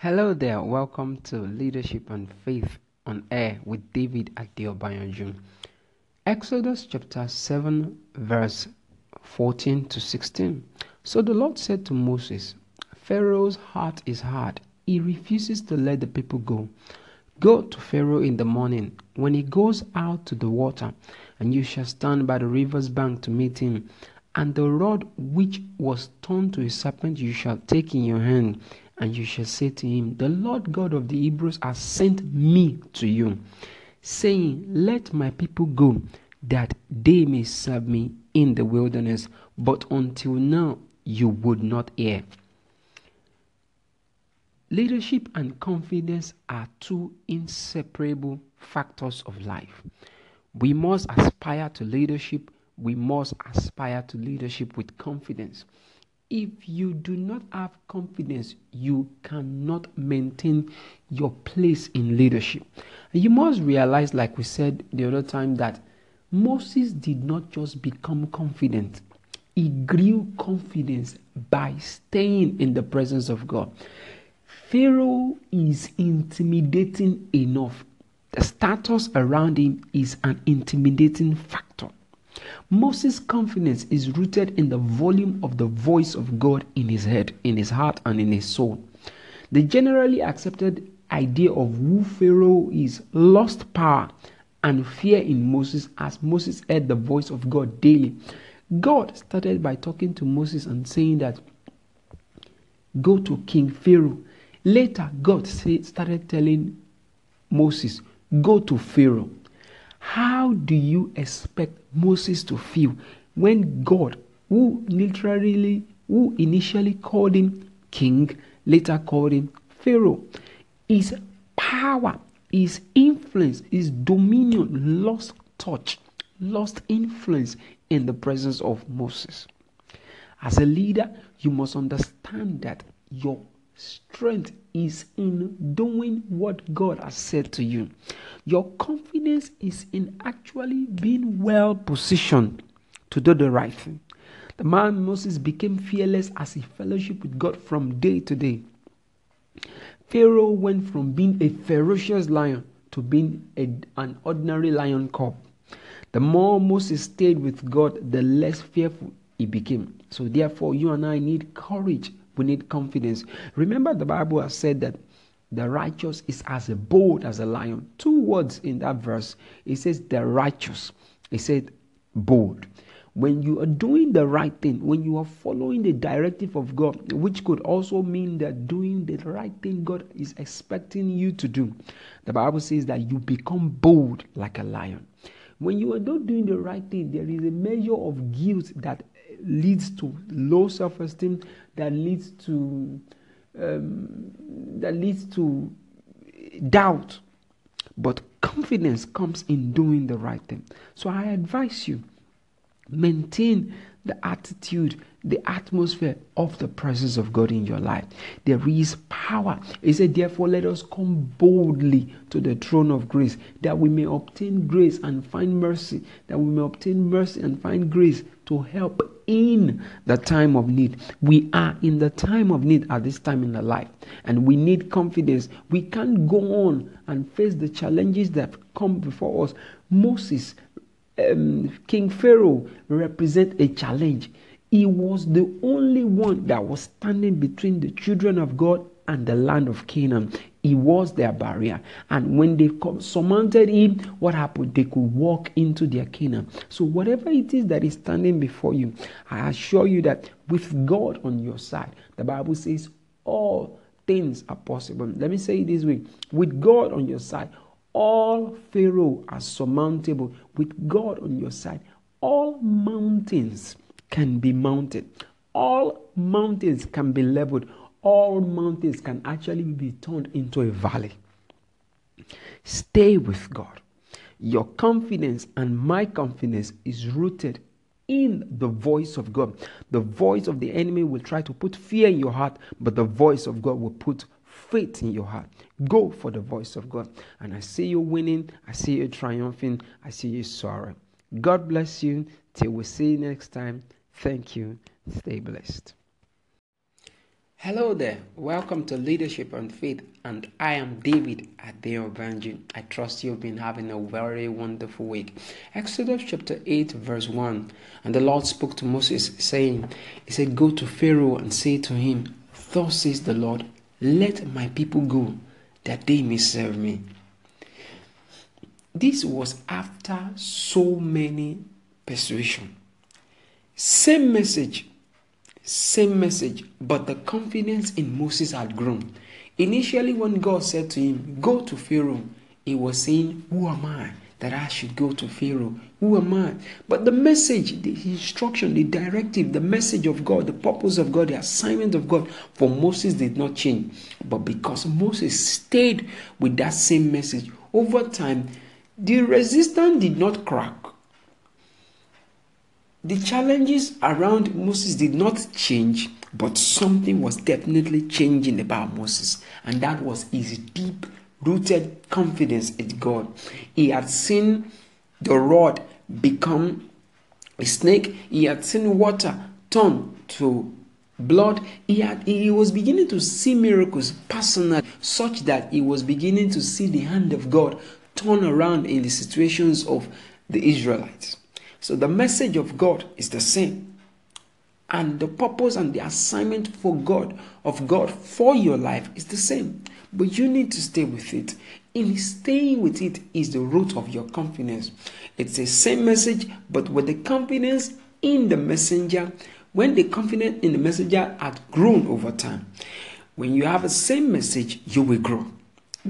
Hello there, welcome to Leadership and Faith on Air with David Adeobayanju. Exodus chapter 7, verse 14 to 16. So the Lord said to Moses, Pharaoh's heart is hard, he refuses to let the people go. Go to Pharaoh in the morning, when he goes out to the water, and you shall stand by the river's bank to meet him. And the rod which was turned to a serpent you shall take in your hand, and you shall say to him, The Lord God of the Hebrews has sent me to you, saying, Let my people go, that they may serve me in the wilderness. But until now you would not hear. Leadership and confidence are two inseparable factors of life. We must aspire to leadership we must aspire to leadership with confidence. If you do not have confidence, you cannot maintain your place in leadership. You must realize, like we said the other time, that Moses did not just become confident, he grew confidence by staying in the presence of God. Pharaoh is intimidating enough. The status around him is an intimidating factor. Moses' confidence is rooted in the volume of the voice of God in his head, in his heart, and in his soul. The generally accepted idea of who Pharaoh is lost power and fear in Moses as Moses heard the voice of God daily. God started by talking to Moses and saying that, Go to King Pharaoh. Later, God started telling Moses, Go to Pharaoh. How do you expect Moses to feel when God, who literally, who initially called him king, later called him Pharaoh, his power, his influence, his dominion lost touch, lost influence in the presence of Moses. As a leader, you must understand that your strength is in doing what God has said to you. Your confidence is in actually being well positioned to do the right thing. The man Moses became fearless as he fellowshiped with God from day to day. Pharaoh went from being a ferocious lion to being a, an ordinary lion cub. The more Moses stayed with God, the less fearful he became. So, therefore, you and I need courage we need confidence. Remember, the Bible has said that the righteous is as bold as a lion. Two words in that verse. It says the righteous. It said bold. When you are doing the right thing, when you are following the directive of God, which could also mean that doing the right thing God is expecting you to do, the Bible says that you become bold like a lion. When you are not doing the right thing, there is a measure of guilt that leads to low self-esteem, that leads to um, that leads to doubt. But confidence comes in doing the right thing. So I advise you maintain the attitude, the atmosphere of the presence of God in your life. There is power. He said, Therefore, let us come boldly to the throne of grace that we may obtain grace and find mercy, that we may obtain mercy and find grace to help in the time of need. We are in the time of need at this time in the life, and we need confidence. We can't go on and face the challenges that come before us. Moses um, King Pharaoh represent a challenge. He was the only one that was standing between the children of God and the land of Canaan. He was their barrier. And when they surmounted him, what happened? They could walk into their Canaan. So, whatever it is that is standing before you, I assure you that with God on your side, the Bible says all things are possible. Let me say it this way with God on your side, all Pharaoh are surmountable with God on your side. All mountains can be mounted. All mountains can be leveled. All mountains can actually be turned into a valley. Stay with God. Your confidence and my confidence is rooted in the voice of God. The voice of the enemy will try to put fear in your heart, but the voice of God will put faith in your heart. Go for the voice of God. And I see you winning. I see you triumphing. I see you soaring. God bless you. Till we see you next time. Thank you. Stay blessed. Hello there, welcome to Leadership and Faith, and I am David Adeobanji. I trust you've been having a very wonderful week. Exodus chapter 8, verse 1 And the Lord spoke to Moses, saying, He said, Go to Pharaoh and say to him, Thus says the Lord, Let my people go, that they may serve me. This was after so many persuasion. Same message same message, but the confidence in Moses had grown. Initially, when God said to him, Go to Pharaoh, he was saying, Who am I that I should go to Pharaoh? Who am I? But the message, the instruction, the directive, the message of God, the purpose of God, the assignment of God for Moses did not change. But because Moses stayed with that same message over time, the resistance did not crack the challenges around Moses did not change, but something was definitely changing about Moses, and that was his deep rooted confidence in God. He had seen the rod become a snake, he had seen water turn to blood he had he was beginning to see miracles personally such that he was beginning to see the hand of god turn around in the situations of the israelites so the message of God is the same. And the purpose and the assignment for God of God for your life is the same. But you need to stay with it. In staying with it is the root of your confidence. It's the same message, but with the confidence in the messenger, when the confidence in the messenger had grown over time. When you have the same message, you will grow.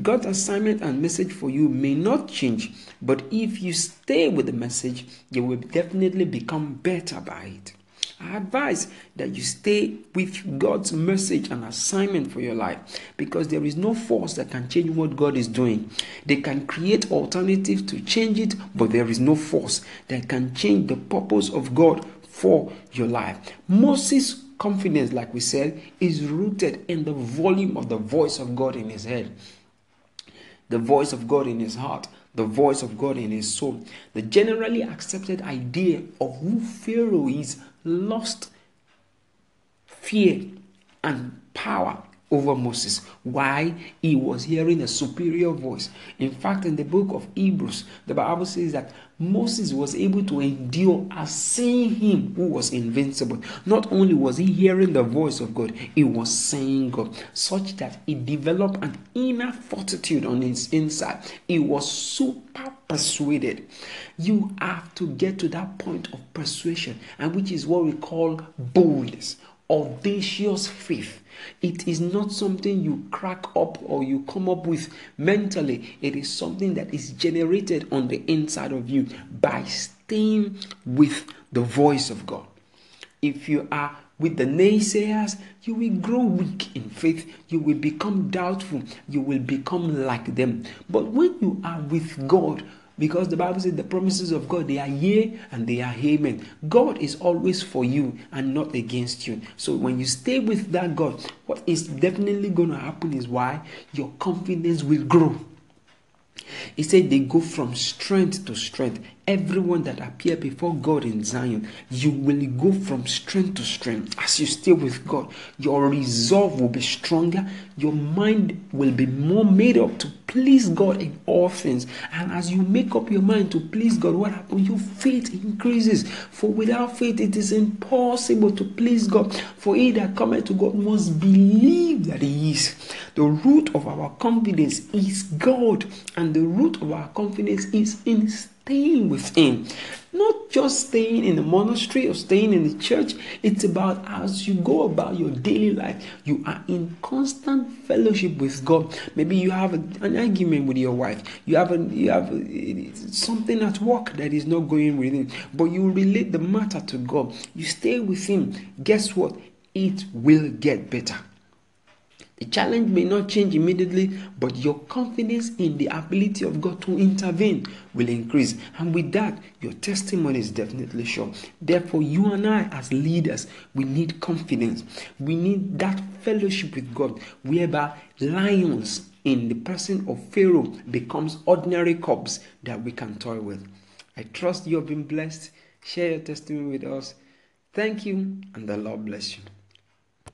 God's assignment and message for you may not change, but if you stay with the message, you will definitely become better by it. I advise that you stay with God's message and assignment for your life because there is no force that can change what God is doing. They can create alternatives to change it, but there is no force that can change the purpose of God for your life. Moses' confidence, like we said, is rooted in the volume of the voice of God in his head the voice of God in his heart, the voice of God in his soul. The generally accepted idea of who Pharaoh is lost fear and power over Moses. Why? He was hearing a superior voice. In fact, in the book of Hebrews, the Bible says that Moses was able to endure as seeing him who was invincible. Not only was he hearing the voice of God, he was seeing God, such that he developed an inner fortitude on his inside. He was super persuaded. You have to get to that point of persuasion, and which is what we call boldness audacious faith. It is not something you crack up or you come up with mentally. It is something that is generated on the inside of you by staying with the voice of God. If you are with the naysayers, you will grow weak in faith. You will become doubtful. You will become like them. But when you are with God, because the Bible says the promises of God they are yea and they are amen. God is always for you and not against you. So when you stay with that God, what is definitely going to happen is why your confidence will grow. He said they go from strength to strength. Everyone that appear before God in Zion, you will go from strength to strength as you stay with God. Your resolve will be stronger. Your mind will be more made up to please God in all things. And as you make up your mind to please God, what happens? Your faith increases. For without faith, it is impossible to please God. For he that cometh to God must believe that He is. The root of our confidence is God, and the root of our confidence is in staying with Him. Not just staying in the monastery or staying in the church. It's about as you go about your daily life, you are in constant fellowship with God. Maybe you have an argument with your wife. You have a, you have a, something at work that is not going with it, but you relate the matter to God. You stay with Him. Guess what? It will get better. The challenge may not change immediately, but your confidence in the ability of God to intervene will increase. And with that, your testimony is definitely sure. Therefore, you and I, as leaders, we need confidence. We need that fellowship with God, whereby lions in the person of Pharaoh becomes ordinary cubs that we can toy with. I trust you have been blessed. Share your testimony with us. Thank you, and the Lord bless you.